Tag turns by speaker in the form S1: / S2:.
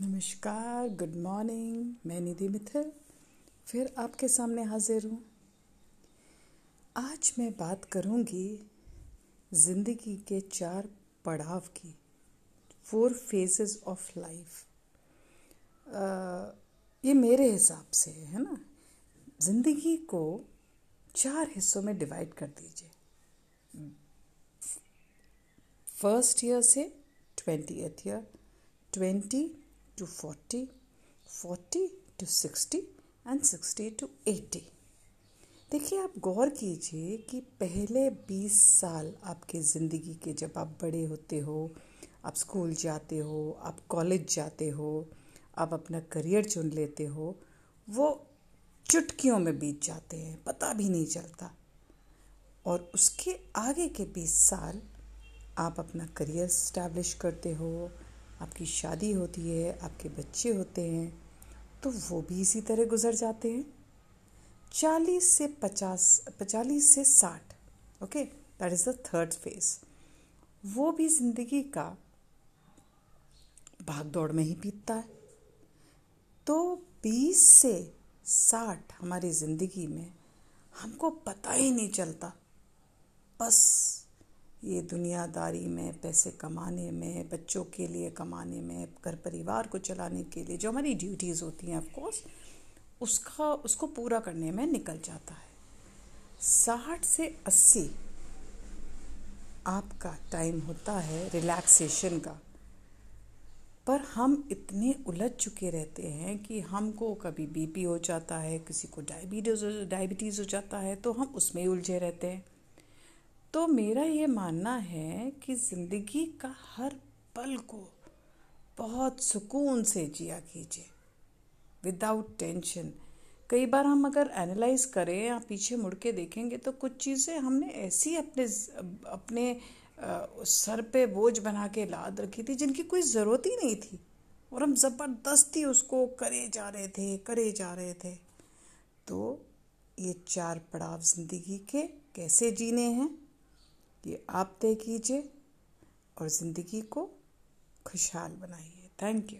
S1: नमस्कार good morning मैं निधि मित्तल, फिर आपके सामने हाजिर हूँ। आज मैं बात करूँगी ज़िंदगी के चार पड़ाव की फोर फेजेस ऑफ़ लाइफ ये मेरे हिसाब से है ना? ज़िंदगी को चार हिस्सों में डिवाइड कर दीजिए। फ़र्स्ट ईयर से twentieth year twenty to 40, 40 to 60 and 60 to 80 देखिए आप गौर कीजिए कि पहले 20 साल आपके ज़िंदगी के जब आप बड़े होते हो आप स्कूल जाते हो आप कॉलेज जाते हो आप अपना करियर चुन लेते हो वो चुटकियों में बीत जाते हैं पता भी नहीं चलता। और उसके आगे के 20 साल आप अपना करियर स्टैब्लिश करते हो आपकी शादी होती है, आपके बच्चे होते हैं तो वो भी इसी तरह गुजर जाते हैं। चालीस से पचास, पचालीस से साठ okay that is the third phase वो भी ज़िंदगी का भाग दौड़ में ही बीतता है। तो बीस से साठ हमारी ज़िंदगी में हमको पता ही नहीं चलता। बस ये दुनियादारी में, पैसे कमाने में, बच्चों के लिए कमाने में, घर परिवार को चलाने के लिए, जो हमारी ड्यूटीज़ होती हैं ऑफकोर्स उसका, उसको पूरा करने में निकल जाता है। साठ से अस्सी आपका टाइम होता है रिलैक्सेशन का। पर हम इतने उलझ चुके रहते हैं कि हमको कभी बीपी हो जाता है, किसी को डायबिटीज़ डायबिटीज़ हो जाता है तो हम उसमें उलझे रहते हैं। तो मेरा ये मानना है कि ज़िंदगी का हर पल को बहुत सुकून से जिया कीजिए विदाउट टेंशन कई बार हम अगर एनालाइज करें या पीछे मुड़ के देखेंगे तो कुछ चीज़ें हमने ऐसी अपने अपने सर पे बोझ बना के लाद रखी थी जिनकी कोई ज़रूरत ही नहीं थी और हम ज़बरदस्ती उसको करे जा रहे थे, करे जा रहे थे। तो ये चार पड़ाव ज़िंदगी के कैसे जीने हैं? ये आप तय कीजिए और ज़िंदगी को खुशहाल बनाइए। Thank you.